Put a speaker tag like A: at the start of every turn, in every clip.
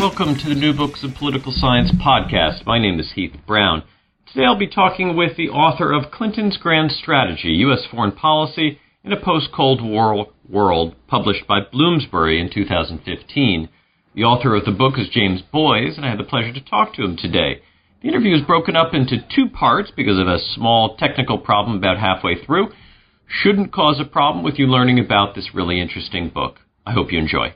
A: Welcome to the New Books of Political Science podcast. My name is Heath Brown. Today I'll be talking with the author of Clinton's Grand Strategy, U.S. Foreign Policy in a Post-Cold War World, published by Bloomsbury in 2015. The author of the book is James Boys, and I had the pleasure to talk to him today. The interview is broken up into two parts because of a small technical problem about halfway through. Shouldn't cause a problem with you learning about this really interesting book. I hope you enjoy.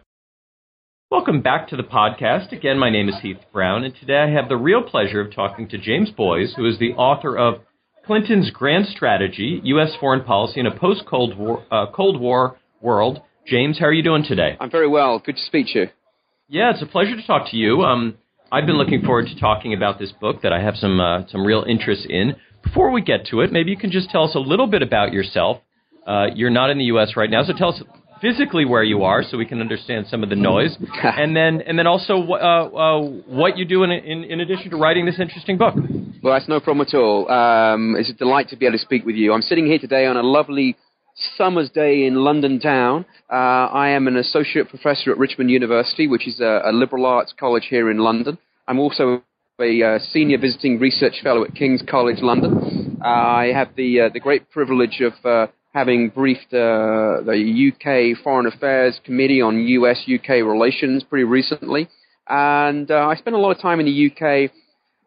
A: Welcome back to the podcast. Again, my name is Heath Brown, and today I have the real pleasure of talking to James Boys, who is the author of Clinton's Grand Strategy, U.S. Foreign Policy in a Post-Cold War, uh, Cold War World. James, how are you doing today?
B: I'm very well. Good to speak to you.
A: Yeah, it's a pleasure to talk to you. Um, I've been looking forward to talking about this book that I have some uh, some real interest in. Before we get to it, maybe you can just tell us a little bit about yourself. Uh, you're not in the U.S. right now, so tell us physically where you are, so we can understand some of the noise, and then and then also uh, uh, what you do in, in, in addition to writing this interesting book.
B: Well, that's no problem at all. Um, it's a delight to be able to speak with you. I'm sitting here today on a lovely summer's day in London town. Uh, I am an associate professor at Richmond University, which is a, a liberal arts college here in London. I'm also a uh, senior visiting research fellow at King's College London. Uh, I have the uh, the great privilege of uh, having briefed uh, the UK Foreign Affairs Committee on US UK relations pretty recently. And uh, I spent a lot of time in the UK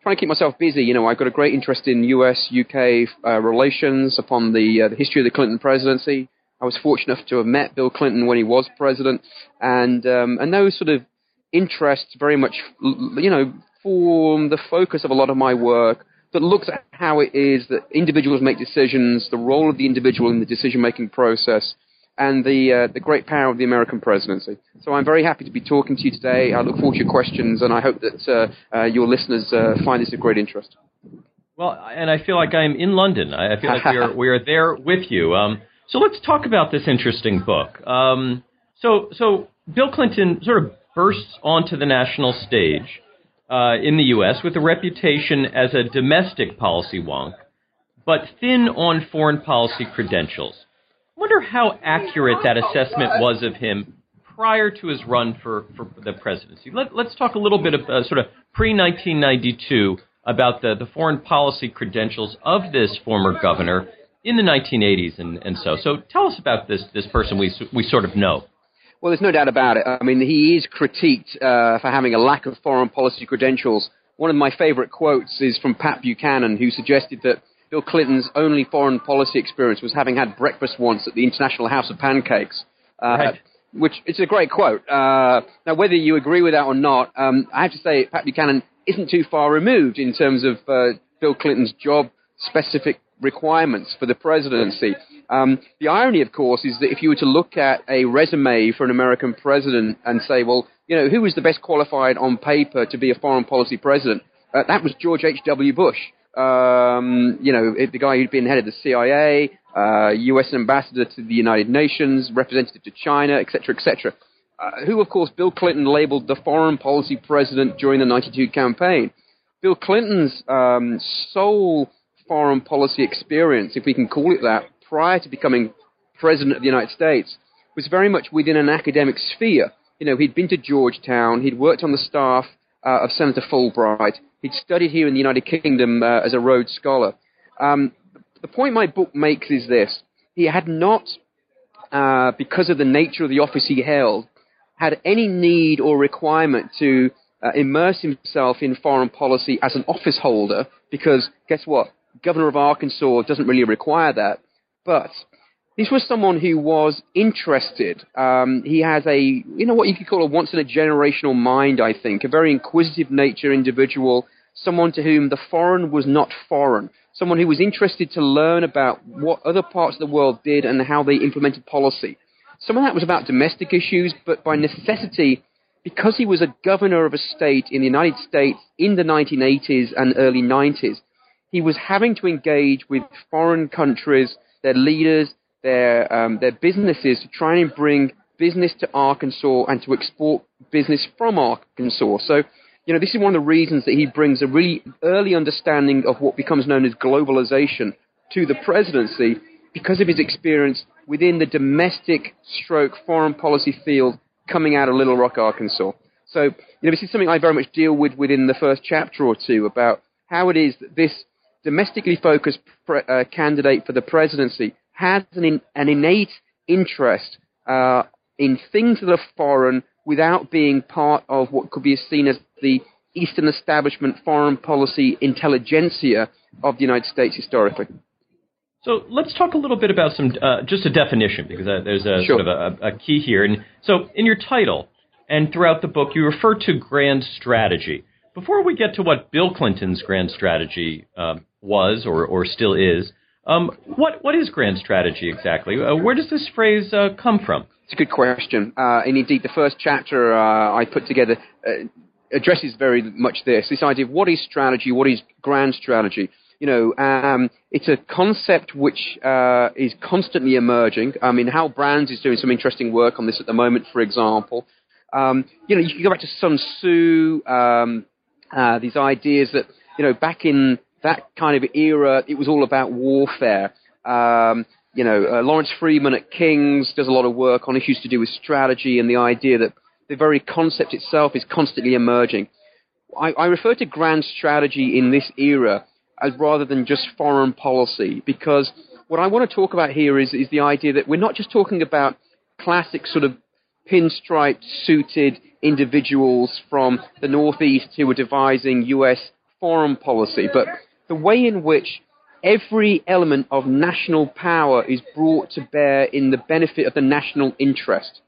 B: trying to keep myself busy. You know, I've got a great interest in US UK uh, relations upon the, uh, the history of the Clinton presidency. I was fortunate enough to have met Bill Clinton when he was president. And, um, and those sort of interests very much, you know, form the focus of a lot of my work that looks at how it is that individuals make decisions, the role of the individual in the decision making process, and the, uh, the great power of the American presidency. So I'm very happy to be talking to you today. I look forward to your questions, and I hope that uh, uh, your listeners uh, find this of great interest.
A: Well, and I feel like I'm in London. I feel like we are, we are there with you. Um, so let's talk about this interesting book. Um, so, so Bill Clinton sort of bursts onto the national stage uh, in the U.S. with a reputation as a domestic policy wonk, but thin on foreign policy credentials. I wonder how accurate that assessment was of him prior to his run for, for the presidency. Let, us talk a little bit of uh, sort of pre 1992 about the, the foreign policy credentials of this former governor in the 1980s and, and so. So tell us about this, this person we, we sort of know.
B: Well, there's no doubt about it. I mean, he is critiqued uh, for having a lack of foreign policy credentials. One of my favorite quotes is from Pat Buchanan, who suggested that Bill Clinton's only foreign policy experience was having had breakfast once at the International House of Pancakes. Uh, right. Which it's a great quote. Uh, now, whether you agree with that or not, um, I have to say Pat Buchanan isn't too far removed in terms of uh, Bill Clinton's job specific requirements for the presidency. Um, the irony, of course, is that if you were to look at a resume for an American president and say, well, you know, who was the best qualified on paper to be a foreign policy president? Uh, that was George H.W. Bush. Um, you know, the guy who'd been head of the CIA, uh, U.S. ambassador to the United Nations, representative to China, etc., etc. Uh, who, of course, Bill Clinton labeled the foreign policy president during the 92 campaign. Bill Clinton's um, sole foreign policy experience, if we can call it that, prior to becoming president of the United States was very much within an academic sphere. You know, he'd been to Georgetown, he'd worked on the staff uh, of Senator Fulbright, he'd studied here in the United Kingdom uh, as a Rhodes Scholar. Um, the point my book makes is this he had not, uh, because of the nature of the office he held, had any need or requirement to uh, immerse himself in foreign policy as an office holder, because guess what? Governor of Arkansas doesn't really require that. But this was someone who was interested. Um, he has a, you know, what you could call a once in a generational mind, I think, a very inquisitive nature individual, someone to whom the foreign was not foreign, someone who was interested to learn about what other parts of the world did and how they implemented policy. some of that was about domestic issues, but by necessity, because he was a governor of a state in the United States in the 1980s and early 90s, he was having to engage with foreign countries, their leaders, their, um, their businesses to try and bring business to Arkansas and to export business from Arkansas. So, you know, this is one of the reasons that he brings a really early understanding of what becomes known as globalization to the presidency because of his experience within the domestic stroke foreign policy field coming out of Little Rock, Arkansas. So, you know, this is something I very much deal with within the first chapter or two about how it is that this domestically focused pre- uh, candidate for the presidency has an, in, an innate interest uh, in things that are foreign without being part of what could be seen as the Eastern establishment foreign policy intelligentsia of the United States historically.
A: So let's talk a little bit about some uh, just a definition because uh, there's a
B: sure.
A: sort of a, a, key here. And so in your title and throughout the book, you refer to grand strategy. Before we get to what Bill Clinton's grand strategy uh, was or, or still is, um, what what is grand strategy exactly? Uh, where does this phrase uh, come from?
B: It's a good question. Uh, and indeed, the first chapter I put together addresses very much this this idea of what is strategy, what is grand strategy you know, um, it's a concept which uh, is constantly emerging. I mean, Hal Brands is doing some interesting work on this at the moment, for example. Um, you know, you can go back to Sun Tzu, um, uh, these ideas that, you know, back in that kind of era, it was all about warfare. Um, you know, uh, Lawrence Freedman at King's does a lot of work on issues to do with strategy and the idea that the very concept itself is constantly emerging. I, I refer to grand strategy in this era as rather than just foreign policy. Because what I want to talk about here is, is the idea that we're not just talking about classic sort of pinstripe suited individuals from the Northeast who are devising US foreign policy, but the way in which every element of national power is brought to bear in the benefit of the national interest.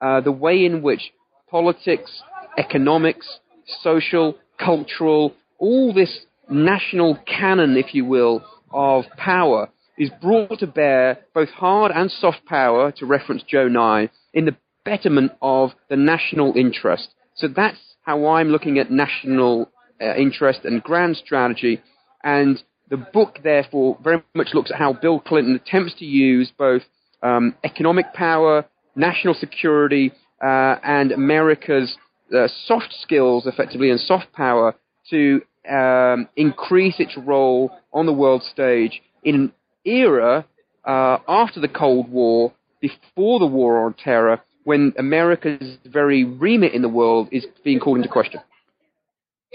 B: Uh, the way in which politics, economics, social, cultural, all this national canon, if you will, of power is brought to bear, both hard and soft power, to reference Joe Nye, in the betterment of the national interest. So that's how I'm looking at national uh, interest and grand strategy. And the book, therefore, very much looks at how Bill Clinton attempts to use both um, economic power, national security, uh, and America's uh, soft skills, effectively, and soft power to um, increase its role on the world stage in an era uh, after the Cold War, before the War on Terror, when America's very remit in the world is being called into question.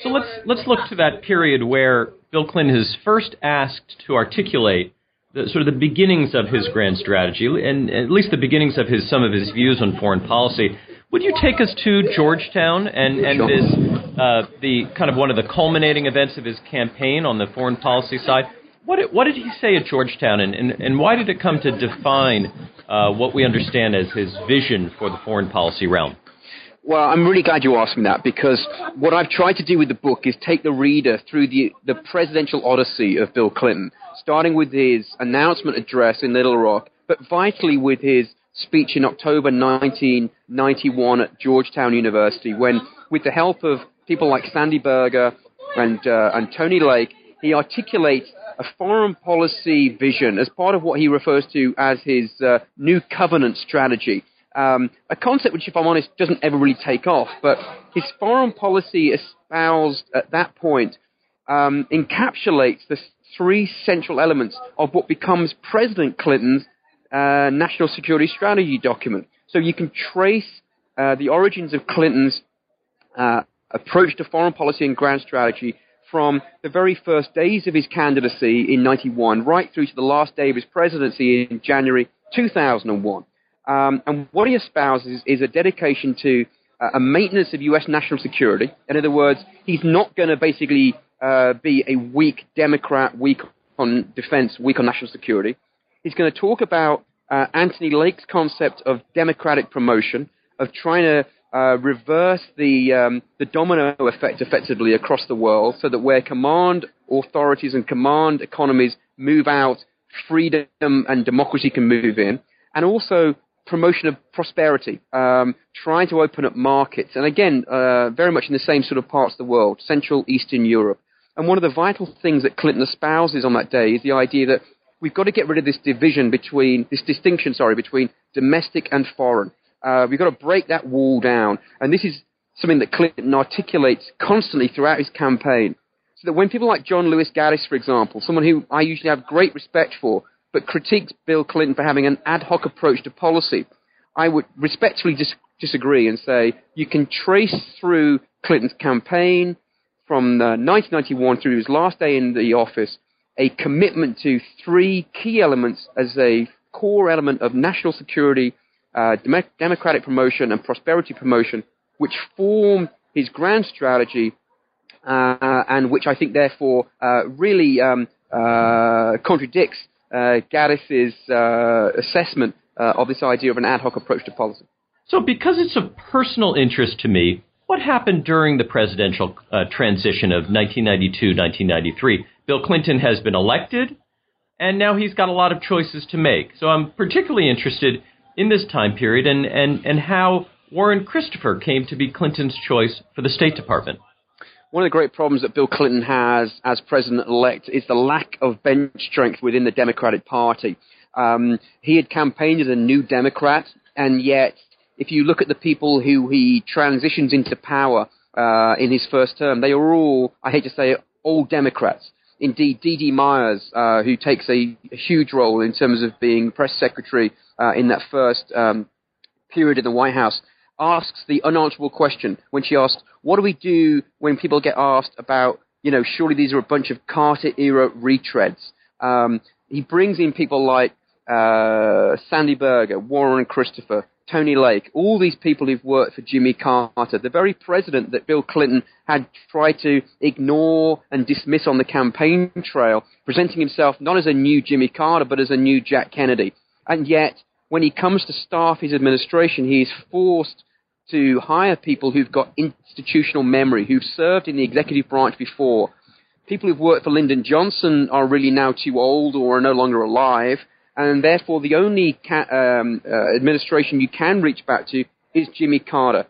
A: So let's let's look to that period where Bill Clinton is first asked to articulate the, sort of the beginnings of his grand strategy, and at least the beginnings of his some of his views on foreign policy. Would you take us to Georgetown and and
B: sure.
A: this uh, the kind of one of the culminating events of his campaign on the foreign policy side. What did, what did he say at Georgetown, and, and, and why did it come to define uh, what we understand as his vision for the foreign policy realm?
B: Well, I'm really glad you asked me that because what I've tried to do with the book is take the reader through the, the presidential odyssey of Bill Clinton, starting with his announcement address in Little Rock, but vitally with his speech in October 1991 at Georgetown University, when, with the help of people like Sandy Berger and, uh, and Tony Lake, he articulates a foreign policy vision as part of what he refers to as his uh, new covenant strategy. Um, a concept which, if I'm honest, doesn't ever really take off, but his foreign policy espoused at that point um, encapsulates the three central elements of what becomes President Clinton's uh, national security strategy document. So you can trace uh, the origins of Clinton's uh, approach to foreign policy and grand strategy from the very first days of his candidacy in 91 right through to the last day of his presidency in January 2001. Um, and what he espouses is a dedication to uh, a maintenance of U.S. national security. In other words, he's not going to basically uh, be a weak Democrat, weak on defense, weak on national security. He's going to talk about uh, Anthony Lake's concept of democratic promotion, of trying to uh, reverse the um, the domino effect effectively across the world, so that where command authorities and command economies move out, freedom and democracy can move in, and also promotion of prosperity, um, trying to open up markets, and again, uh, very much in the same sort of parts of the world, Central Eastern Europe. And one of the vital things that Clinton espouses on that day is the idea that we've got to get rid of this division between, this distinction, sorry, between domestic and foreign. Uh, we've got to break that wall down. And this is something that Clinton articulates constantly throughout his campaign. So that when people like John Lewis Gaddis, for example, someone who I usually have great respect for, but critiques Bill Clinton for having an ad hoc approach to policy, I would respectfully dis- disagree and say you can trace through Clinton's campaign from uh, 1991 through his last day in the office a commitment to three key elements as a core element of national security, uh, dem- democratic promotion, and prosperity promotion, which form his grand strategy uh, and which I think therefore uh, really um, uh, contradicts uh, uh, assessment uh, of this idea of an ad hoc approach to policy.
A: So, because it's of personal interest to me, what happened during the presidential transition of 1992-1993? Bill Clinton has been elected, and now he's got a lot of choices to make. So, I'm particularly interested in this time period and, and, and how Warren Christopher came to be Clinton's choice for the State Department
B: one of the great problems that Bill Clinton has as president elect is the lack of bench strength within the Democratic Party. Um, he had campaigned as a new Democrat, and yet, if you look at the people who he transitions into power uh, in his first term, they are all, I hate to say it, old Democrats. Indeed, Dee Dee Myers, uh, who takes a, a, huge role in terms of being press secretary uh, in that first um, period in the White House, asks the unanswerable question when she asked, "What do we do when people get asked about, you know, surely these are a bunch of Carter era retreads?" Um, he brings in people like uh, Sandy Berger, Warren Christopher, Tony Lake, all these people who've worked for Jimmy Carter, the very president that Bill Clinton had tried to ignore and dismiss on the campaign trail, presenting himself not as a new Jimmy Carter, but as a new Jack Kennedy. And yet, when he comes to staff his administration, he is forced to hire people who've got institutional memory, who've served in the executive branch before. People who've worked for Lyndon Johnson are really now too old or are no longer alive, and therefore the only ca- um, uh, administration you can reach back to is Jimmy Carter.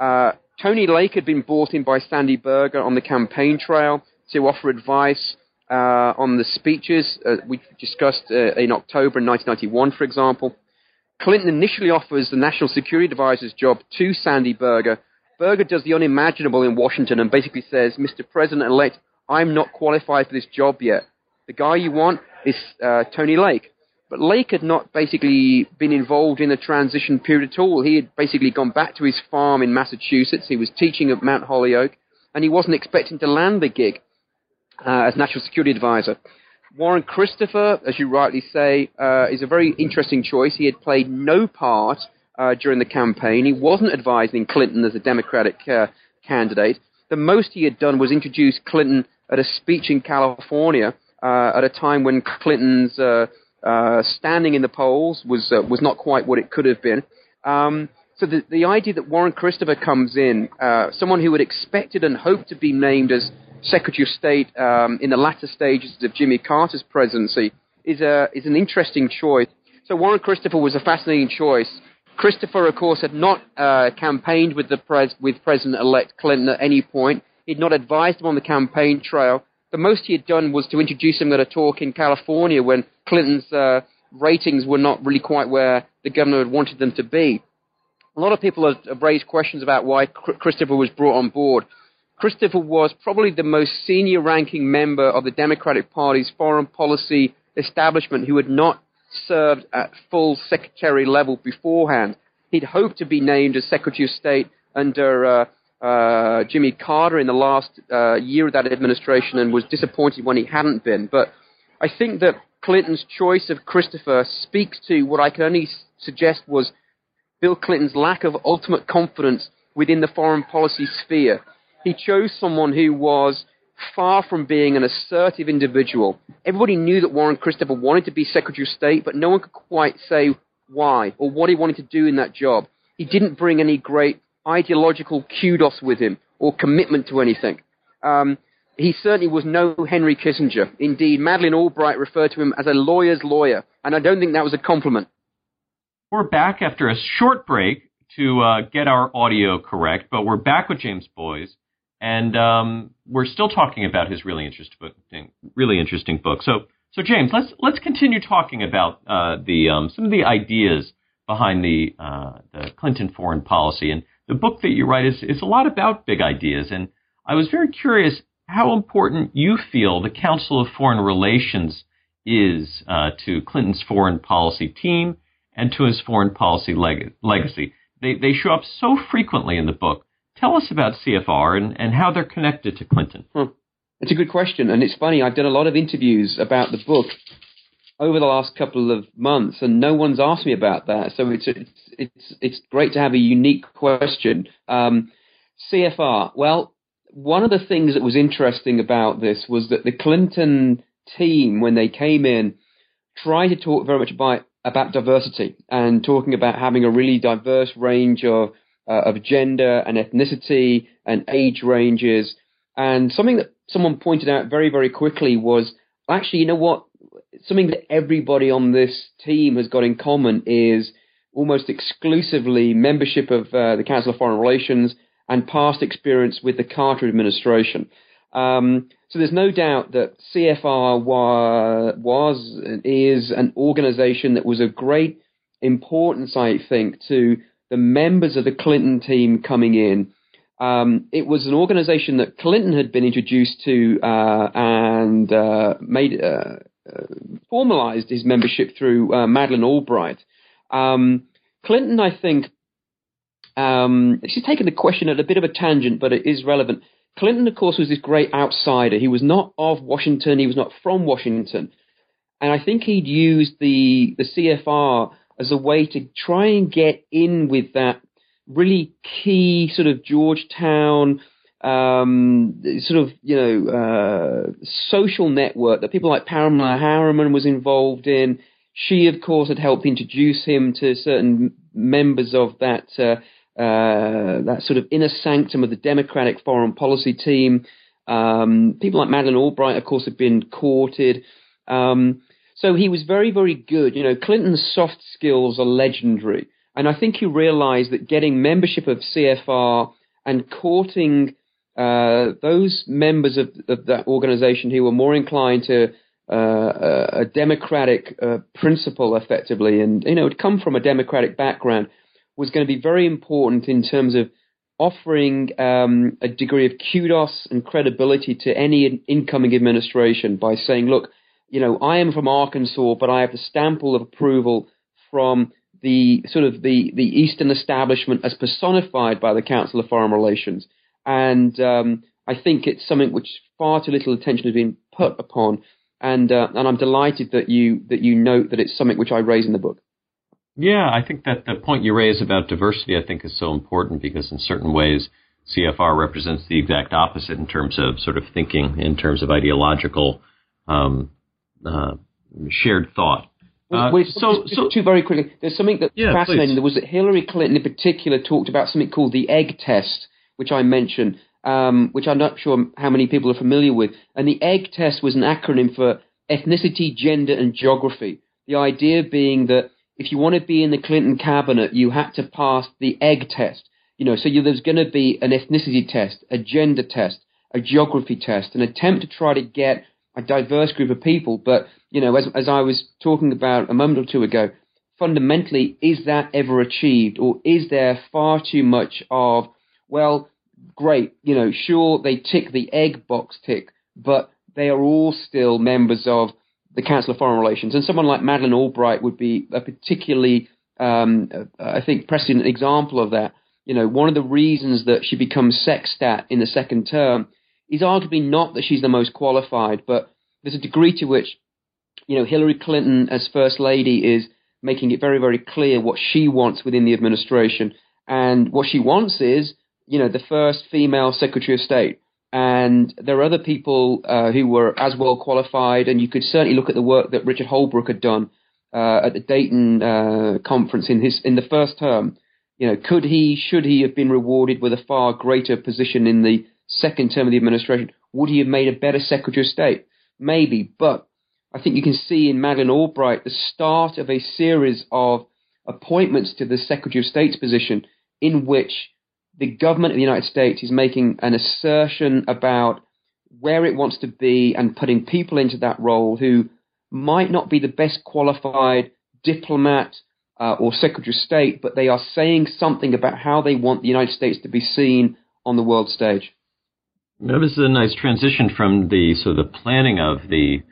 B: Uh, Tony Lake had been brought in by Sandy Berger on the campaign trail to offer advice uh, on the speeches uh, we discussed uh, in October 1991, for example. Clinton initially offers the national security advisor's job to Sandy Berger. Berger does the unimaginable in Washington and basically says, Mr. President elect, I'm not qualified for this job yet. The guy you want is uh, Tony Lake. But Lake had not basically been involved in the transition period at all. He had basically gone back to his farm in Massachusetts. He was teaching at Mount Holyoke, and he wasn't expecting to land the gig uh, as national security advisor. Warren Christopher, as you rightly say, uh, is a very interesting choice. He had played no part uh, during the campaign. He wasn't advising Clinton as a Democratic uh, candidate. The most he had done was introduce Clinton at a speech in California uh, at a time when Clinton's uh, uh, standing in the polls was was not quite what it could have been. Um, so the, the idea that Warren Christopher comes in, someone who had expected and hoped to be named as Secretary of State um, in the latter stages of Jimmy Carter's presidency is, a, is an interesting choice. So Warren Christopher was a fascinating choice. Christopher, of course, had not uh, campaigned with, the pres- with President-elect Clinton at any point. He'd not advised him on the campaign trail. The most he had done was to introduce him at a talk in California when Clinton's uh, ratings were not really quite where the governor had wanted them to be. A lot of people have raised questions about why Christopher was brought on board. Christopher was probably the most senior ranking member of the Democratic Party's foreign policy establishment who had not served at full secretary level beforehand. He'd hoped to be named as Secretary of State under uh, uh, Jimmy Carter in the last uh, year of that administration and was disappointed when he hadn't been. But I think that Clinton's choice of Christopher speaks to what I can only suggest was Bill Clinton's lack of ultimate confidence within the foreign policy sphere he chose someone who was far from being an assertive individual. Everybody knew that Warren Christopher wanted to be Secretary of State, but no one could quite say why or what he wanted to do in that job. He didn't bring any great ideological kudos with him or commitment to anything. Um, he certainly was no Henry Kissinger. Indeed, Madeleine Albright referred to him as a lawyer's lawyer, and I don't think that was a compliment.
A: We're back after a short break to uh, get our audio correct, but we're back with James Boys, and um, we're still talking about his really interesting, really interesting book. So, so James, let's let's continue talking about uh, the um, some of the ideas behind the uh, the Clinton foreign policy, and the book that you write is is a lot about big ideas. And I was very curious how important you feel the Council of Foreign Relations is uh, to Clinton's foreign policy team and to his foreign policy leg- legacy. They, they show up so frequently in the book. Tell us about CFR and, and how they're connected to Clinton.
B: Hmm. It's a good question, and it's funny. I've done a lot of interviews about the book over the last couple of months, and no one's asked me about that. So it's it's it's, it's great to have a unique question. Um, CFR. Well, one of the things that was interesting about this was that the Clinton team, when they came in, tried to talk very much about about diversity and talking about having a really diverse range of uh, of gender and ethnicity and age ranges. And something that someone pointed out very very quickly was actually, you know what? Something that everybody on this team has got in common is almost exclusively membership of uh, the Council of Foreign Relations and past experience with the Carter administration. Um, so there's no doubt that CFR wa- was is an organization that was of great importance, I think, to the members of the Clinton team coming in. Um, it was an organization that Clinton had been introduced to uh, and uh, made uh, uh formalized his membership through uh, Madeleine Albright. Um, Clinton, I think, um, she's taken the question at a bit of a tangent, but it is relevant. Clinton, of course, was this great outsider. He was not of Washington. He was not from Washington. And I think he'd used the, the CFR as a way to try and get in with that really key sort of Georgetown, um, sort of, you know, uh, social network that people like Pamela Harriman was involved in. She, of course, had helped introduce him to certain members of that uh, uh, that sort of inner sanctum of the Democratic foreign policy team. Um, people like Madeleine Albright, of course, have been courted. Um, so he was very, very good. You know, Clinton's soft skills are legendary. And I think he realized that getting membership of CFR and courting uh, those members of, of, that organization who were more inclined to uh, a, democratic uh, principle, effectively, and you know, had come from a democratic background, was going to be very important in terms of offering um, a degree of kudos and credibility to any incoming administration by saying, look, you know, I am from Arkansas, but I have the stamp of approval from the sort of the, the Eastern establishment as personified by the Council of Foreign Relations. And um, I think it's something which far too little attention has been put upon. And, uh, and I'm delighted that you, that you note that it's something which I raise in the book.
A: Yeah, I think that the point you raise about diversity, I think, is so important because in certain ways, CFR represents the exact opposite in terms of sort of thinking, in terms of ideological um, uh, shared thought.
B: Uh, Wait, so, just, so, two very quickly. There's something that's yeah, fascinating. Please. There was that Hillary Clinton, in particular, talked about something called the egg test, which I mentioned, um, which I'm not sure how many people are familiar with. And the egg test was an acronym for ethnicity, gender, and geography. The idea being that if you want to be in the Clinton cabinet, you had to pass the egg test. You know, so you, there's going to be an ethnicity test, a gender test, a geography test, an attempt to try to get a diverse group of people. But, you know, as, as I was talking about a moment or two ago, fundamentally, is that ever achieved? Or is there far too much of, well, great, you know, sure, they tick the egg box tick, but they are all still members of the Council of Foreign Relations. And someone like Madeleine Albright would be a particularly, um, I think, precedent example of that. You know, one of the reasons that she becomes SecState in the second term is arguably not that she's the most qualified, but there's a degree to which, you know, Hillary Clinton as First Lady is making it very, very clear what she wants within the administration. And what she wants is, you know, the first female Secretary of State and there are other people uh, who were as well qualified, and you could certainly look at the work that Richard Holbrooke had done uh, at the Dayton uh, conference in his in the first term. You know, could he, should he have been rewarded with a far greater position in the second term of the administration? Would he have made a better Secretary of State? Maybe, but I think you can see in Madeleine Albright the start of a series of appointments to the Secretary of State's position in which the government of the United States is making an assertion about where it wants to be and putting people into that role who might not be the best qualified diplomat uh, or Secretary of State, but they are saying something about how they want the United States to be seen on the world stage.
A: Now, this is a nice transition from the sort of the planning of the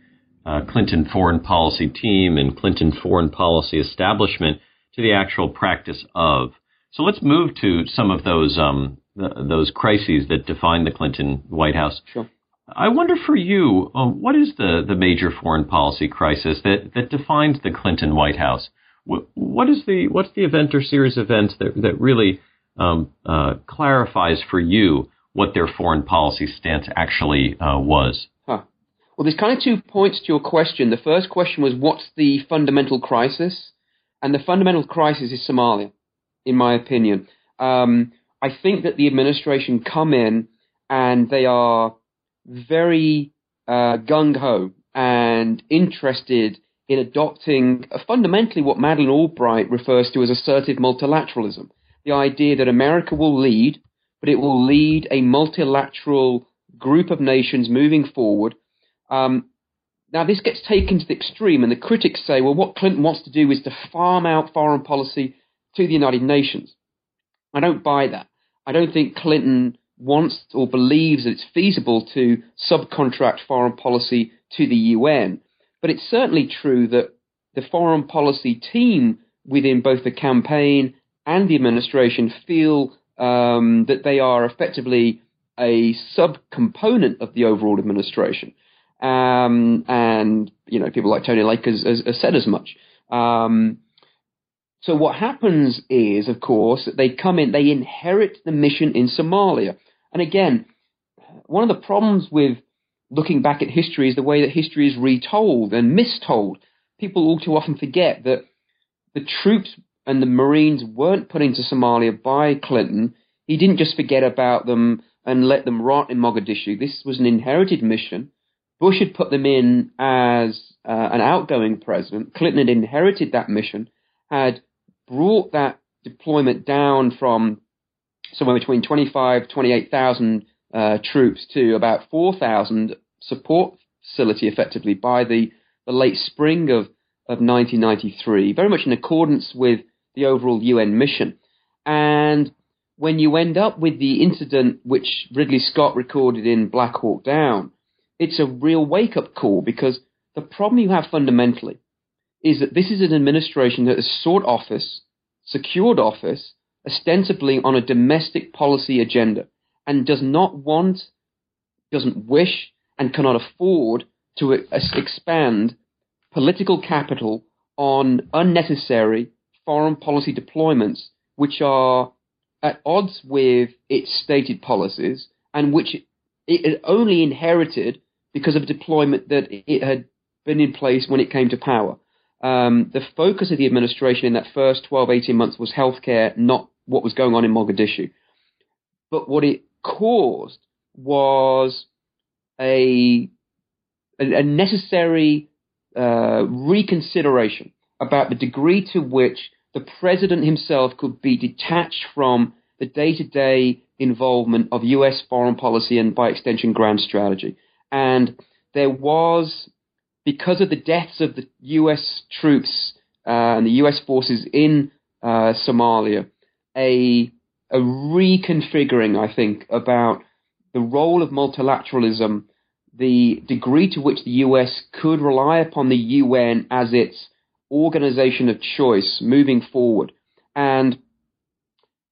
A: uh, Clinton foreign policy team and Clinton foreign policy establishment to the actual practice of. So let's move to some of those um, those crises that define the Clinton White House.
B: Sure.
A: I wonder for you, um, what is the, the major foreign policy crisis that, that defines the Clinton White House? What, what is the what's the event or series of events that that really um, uh, clarifies for you what their foreign policy stance actually uh, was?
B: Huh. Well, there's kind of two points to your question. The first question was what's the fundamental crisis, and the fundamental crisis is Somalia, in my opinion. Um, I think that the administration come in and they are very uh, gung ho and interested in adopting fundamentally what Madeleine Albright refers to as assertive multilateralism. The idea that America will lead, but it will lead a multilateral group of nations moving forward. Um, now, this gets taken to the extreme, and the critics say, well, what Clinton wants to do is to farm out foreign policy to the United Nations. I don't buy that. I don't think Clinton wants or believes that it's feasible to subcontract foreign policy to the UN. But it's certainly true that the foreign policy team within both the campaign and the administration feel um, that they are effectively a subcomponent of the overall administration. Um, and, you know, people like Tony Lake has, has, has said as much. Um, so what happens is, of course, that they come in, they inherit the mission in Somalia. And again, one of the problems with looking back at history is the way that history is retold and mistold. People all too often forget that the troops and the Marines weren't put into Somalia by Clinton. He didn't just forget about them and let them rot in Mogadishu. This was an inherited mission. Bush had put them in as uh, an outgoing president. Clinton had inherited that mission, had brought that deployment down from somewhere between 25, 28,000 uh, troops to about 4,000 support facility effectively by the, the late spring of, of 1993, very much in accordance with the overall UN mission. And when you end up with the incident which Ridley Scott recorded in Black Hawk Down, it's a real wake up call because the problem you have fundamentally is that this is an administration that has sought office, secured office, ostensibly on a domestic policy agenda and does not want, doesn't wish, and cannot afford to expand political capital on unnecessary foreign policy deployments which are at odds with its stated policies and which it had only inherited because of a deployment that it had been in place when it came to power. Um, the focus of the administration in that first 12, 18 months was healthcare, not what was going on in Mogadishu. But what it caused was a, a, a necessary uh, reconsideration about the degree to which the president himself could be detached from the day to day involvement of US foreign policy and, by extension, grand strategy. And there was because of the deaths of the U.S. troops uh, and the U.S. forces in uh, Somalia, a, a reconfiguring, I think, about the role of multilateralism, the degree to which the U.S. could rely upon the UN as its organization of choice moving forward. And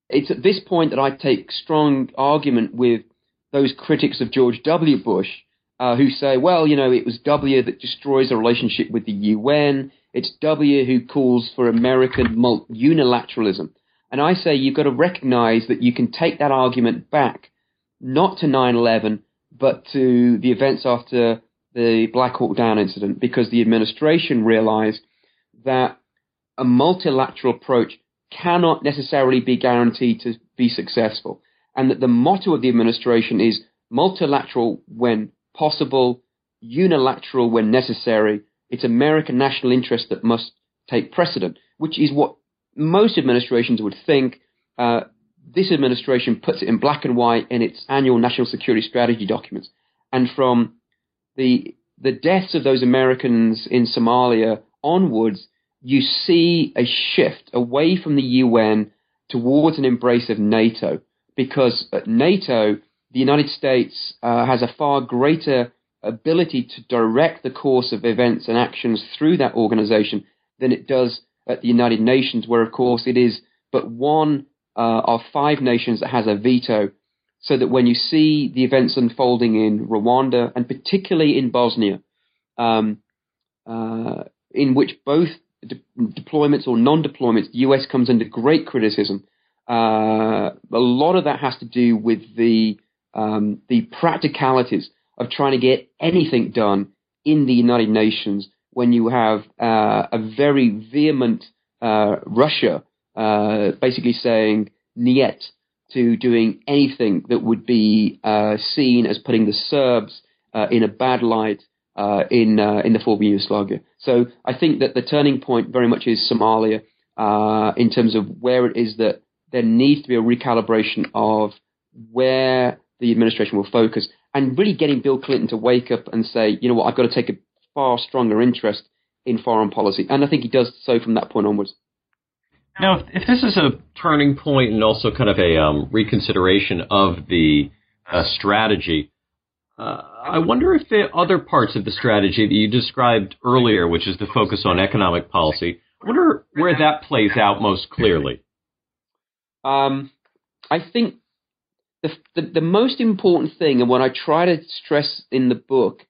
B: it's at this point that I take strong argument with those critics of George W. Bush uh, who say, well, you know, it was W that destroys the relationship with the UN. It's W who calls for American unilateralism. And I say you've got to recognize that you can take that argument back, not to 9 11, but to the events after the Black Hawk Down incident, because the administration realized that a multilateral approach cannot necessarily be guaranteed to be successful. And that the motto of the administration is multilateral when possible, unilateral when necessary. It's American national interest that must take precedent, which is what most administrations would think. Uh, this administration puts it in black and white in its annual national security strategy documents. And from the the deaths of those Americans in Somalia onwards, you see a shift away from the UN towards an embrace of NATO, because at NATO, the United States uh, has a far greater ability to direct the course of events and actions through that organization than it does at the United Nations, where, of course, it is but one uh, of five nations that has a veto. So that when you see the events unfolding in Rwanda and particularly in Bosnia, um, uh, in which both de- deployments or non-deployments, the US comes under great criticism. Uh, a lot of that has to do with the um, the practicalities of trying to get anything done in the United Nations when you have uh, a very vehement uh, Russia uh, basically saying niet to doing anything that would be uh, seen as putting the Serbs uh, in a bad light uh, in in the former Yugoslavia. So I think that the turning point very much is Somalia in terms of where it is that there needs to be a recalibration of where the administration will focus and really getting Bill Clinton to wake up and say, you know what, I've got to take a far stronger interest in foreign policy. And I think he does so from that point onwards.
A: Now, if, if this is a turning point and also kind of a um, reconsideration of the uh, strategy, uh, I wonder if the other parts of the strategy that you described earlier, which is the focus on economic policy, I wonder where that plays out most clearly.
B: Um, I think the, the, the most important thing, and what I try to stress in the book,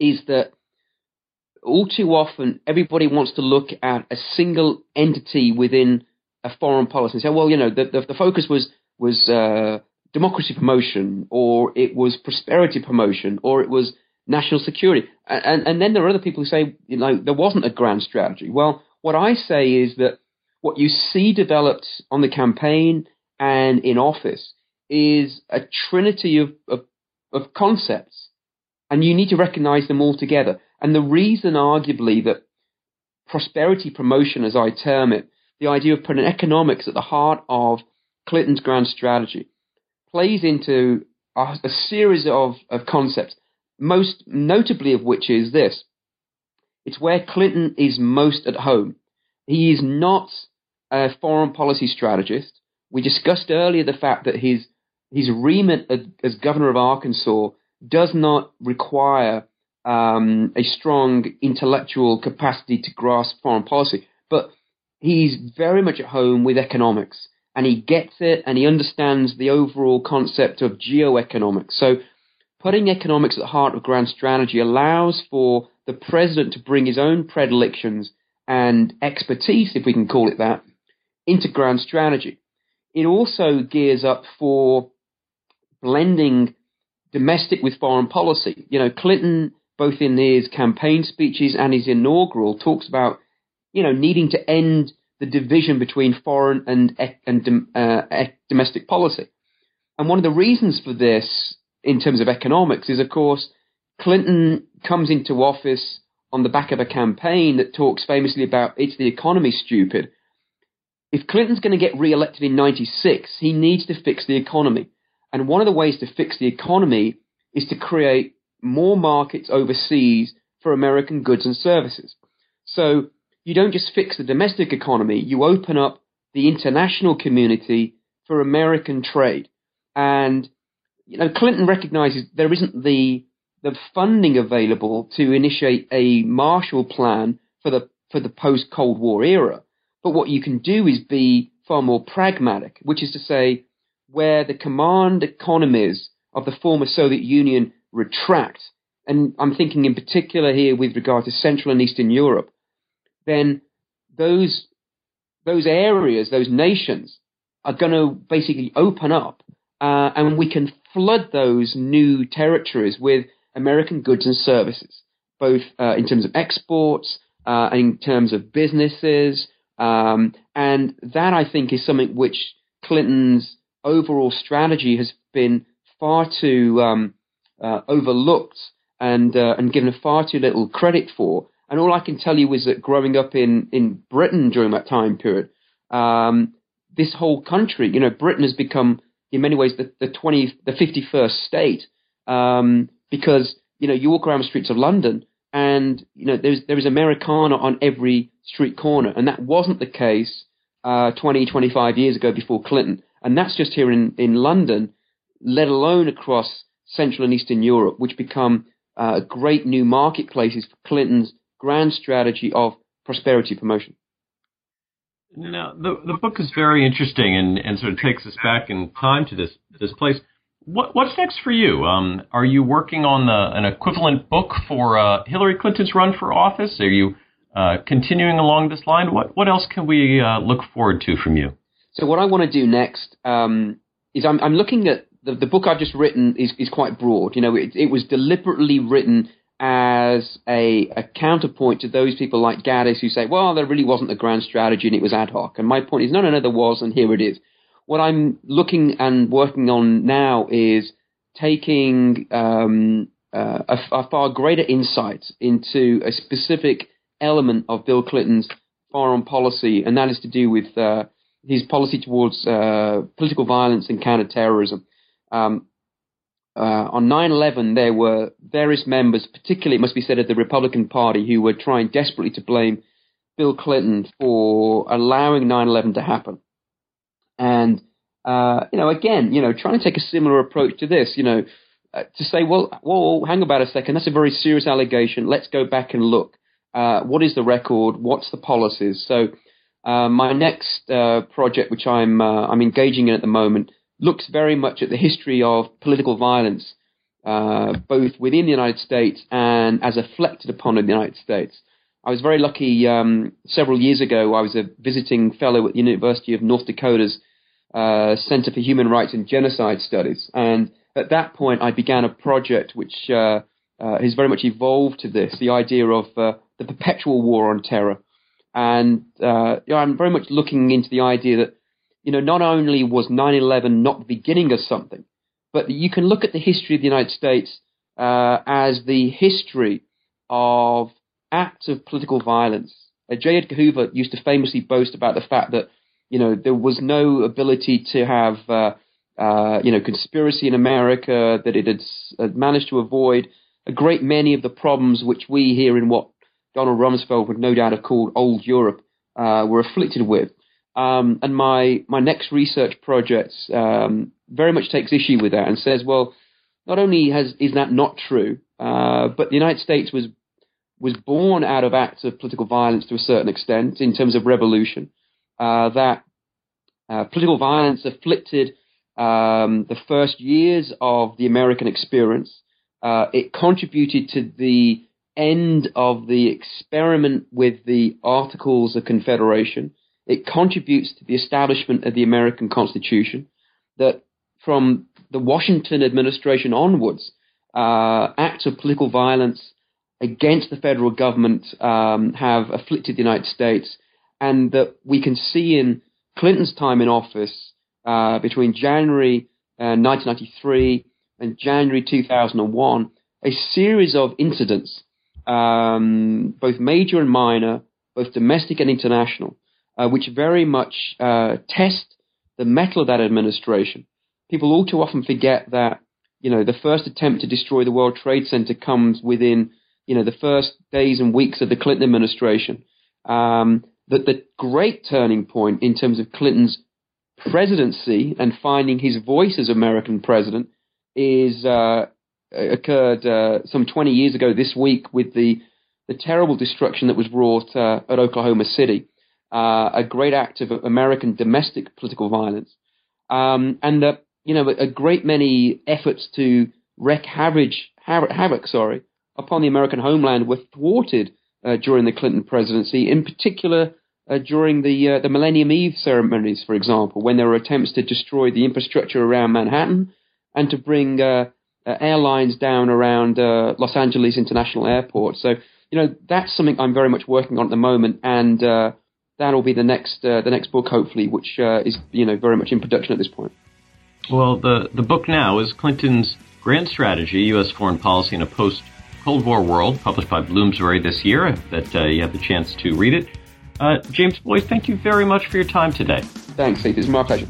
B: is that all too often everybody wants to look at a single entity within a foreign policy and say, well, you know, the, the, the focus was was uh, democracy promotion, or it was prosperity promotion, or it was national security, and and then there are other people who say, you know, there wasn't a grand strategy. Well, what I say is that what you see developed on the campaign and in office is a trinity of, of, of concepts, and you need to recognize them all together. And the reason, arguably, that prosperity promotion, as I term it, the idea of putting economics at the heart of Clinton's grand strategy, plays into a, a series of, of concepts, most notably of which is this. It's where Clinton is most at home. He is not a foreign policy strategist. We discussed earlier the fact that his his remit as governor of Arkansas does not require um, a strong intellectual capacity to grasp foreign policy, but he's very much at home with economics and he gets it and he understands the overall concept of geoeconomics. So putting economics at the heart of grand strategy allows for the president to bring his own predilections and expertise, if we can call it that, into grand strategy. It also gears up for blending domestic with foreign policy. You know, Clinton, both in his campaign speeches and his inaugural, talks about, you know, needing to end the division between foreign and, and uh, domestic policy. And one of the reasons for this, in terms of economics, is of course Clinton comes into office on the back of a campaign that talks famously about it's the economy stupid. If Clinton's going to get re-elected in 96, he needs to fix the economy. And one of the ways to fix the economy is to create more markets overseas for American goods and services. So you don't just fix the domestic economy, you open up the international community for American trade. And you know, Clinton recognizes there isn't the the funding available to initiate a Marshall Plan for the for the post Cold War era. But what you can do is be far more pragmatic, which is to say, where the command economies of the former Soviet Union retract, and I'm thinking in particular here with regard to Central and Eastern Europe, then those those areas, those nations, are going to basically open up, uh, and we can flood those new territories with American goods and services, both uh, in terms of exports, uh, in terms of businesses, um, and that I think is something which Clinton's overall strategy has been far too um, uh, overlooked and uh, and given far too little credit for. And all I can tell you is that growing up in, in Britain during that time period, um, this whole country, you know, Britain has become in many ways the, the 20, the 51st state um, because, you know, you walk around the streets of London and, you know, there's, there is Americana on every street corner. And that wasn't the case uh, 20, 25 years ago before Clinton. And that's just here in, in London, let alone across Central and Eastern Europe, which become uh, great new marketplaces for Clinton's grand strategy of prosperity promotion.
A: Now, the the book is very interesting and, and sort of takes us back in time to this this place. What what's next for you? Um, are you working on the, an equivalent book for uh, Hillary Clinton's run for office? Are you uh, continuing along this line? What what else can we uh, look forward to from you?
B: So what I want to do next um, is I'm, I'm looking at the, the book I've just written is, is quite broad. You know, it, it was deliberately written as a, a, counterpoint to those people like Gaddis who say, well, there really wasn't a grand strategy and it was ad hoc. And my point is, no, no, no, there was, and here it is. What I'm looking and working on now is taking um, uh, a, a, far greater insight into a specific element of Bill Clinton's foreign policy, and that is to do with uh, his policy towards uh, political violence and counterterrorism. Um, uh, on 9/11, there were various members, particularly it must be said of the Republican Party, who were trying desperately to blame Bill Clinton for allowing 9/11 to happen. And uh, you know, again, you know, trying to take a similar approach to this, you know, uh, to say, well, whoa, hang about a second, that's a very serious allegation. Let's go back and look. Uh, what is the record? What's the policies? So, uh, my next uh, project, which I'm I'm engaging in at the moment, looks very much at the history of political violence, uh, both within the United States and as afflicted upon in the United States. I was very lucky um, several years ago. I was a visiting fellow at the University of North Dakota's uh, Center for Human Rights and Genocide Studies, and at that point, I began a project which uh, uh has very much evolved to this: the idea of uh, the perpetual war on terror. And uh, you know, I'm very much looking into the idea that you know, not only was 9/11 not the beginning of something, but you can look at the history of the United States uh, as the history of acts of political violence. Uh, J. Edgar Hoover used to famously boast about the fact that you know there was no ability to have uh, uh, you know conspiracy in America, that it had, managed to avoid a great many of the problems which we here in what Donald Rumsfeld would no doubt have called old Europe uh, were afflicted with. Um, and my my next research project um, very much takes issue with that and says, well, not only has is that not true, uh, but the United States was was born out of acts of political violence to a certain extent in terms of revolution. Uh, that uh, political violence afflicted um, the first years of the American experience. Uh, it contributed to the end of the experiment with the Articles of Confederation. It contributes to the establishment of the American Constitution. That from the Washington administration onwards, uh, acts of political violence against the federal government um, have afflicted the United States, and that we can see in Clinton's time in office uh, between January uh, 1993 and January 2001 a series of incidents, um, both major and minor, both domestic and international, uh, which very much uh, test the mettle of that administration. People all too often forget that you know the first attempt to destroy the World Trade Center comes within you know the first days and weeks of the Clinton administration. Um, that the great turning point in terms of Clinton's presidency and finding his voice as American president is uh, occurred uh, some 20 years ago this week with the the terrible destruction that was wrought uh, at Oklahoma City uh, a great act of American domestic political violence, um, and uh, you know a great many efforts to wreak havoc, havoc, sorry, upon the American homeland were thwarted uh, during the Clinton presidency, in particular uh, during the uh, the Millennium Eve ceremonies, for example, when there were attempts to destroy the infrastructure around Manhattan and to bring airlines down around Los Angeles International Airport. So you know that's something I'm very much working on at the moment, and that'll be the next uh, the next book, hopefully, which uh, is you know very much in production at this point.
A: Well, the the book now is Clinton's Grand Strategy: U.S. Foreign Policy in a Post Cold War World, published by Bloomsbury this year. That uh, you have the chance to read it. Uh, James Boys, thank you very much for your time today.
B: Thanks, Heath. It's my pleasure.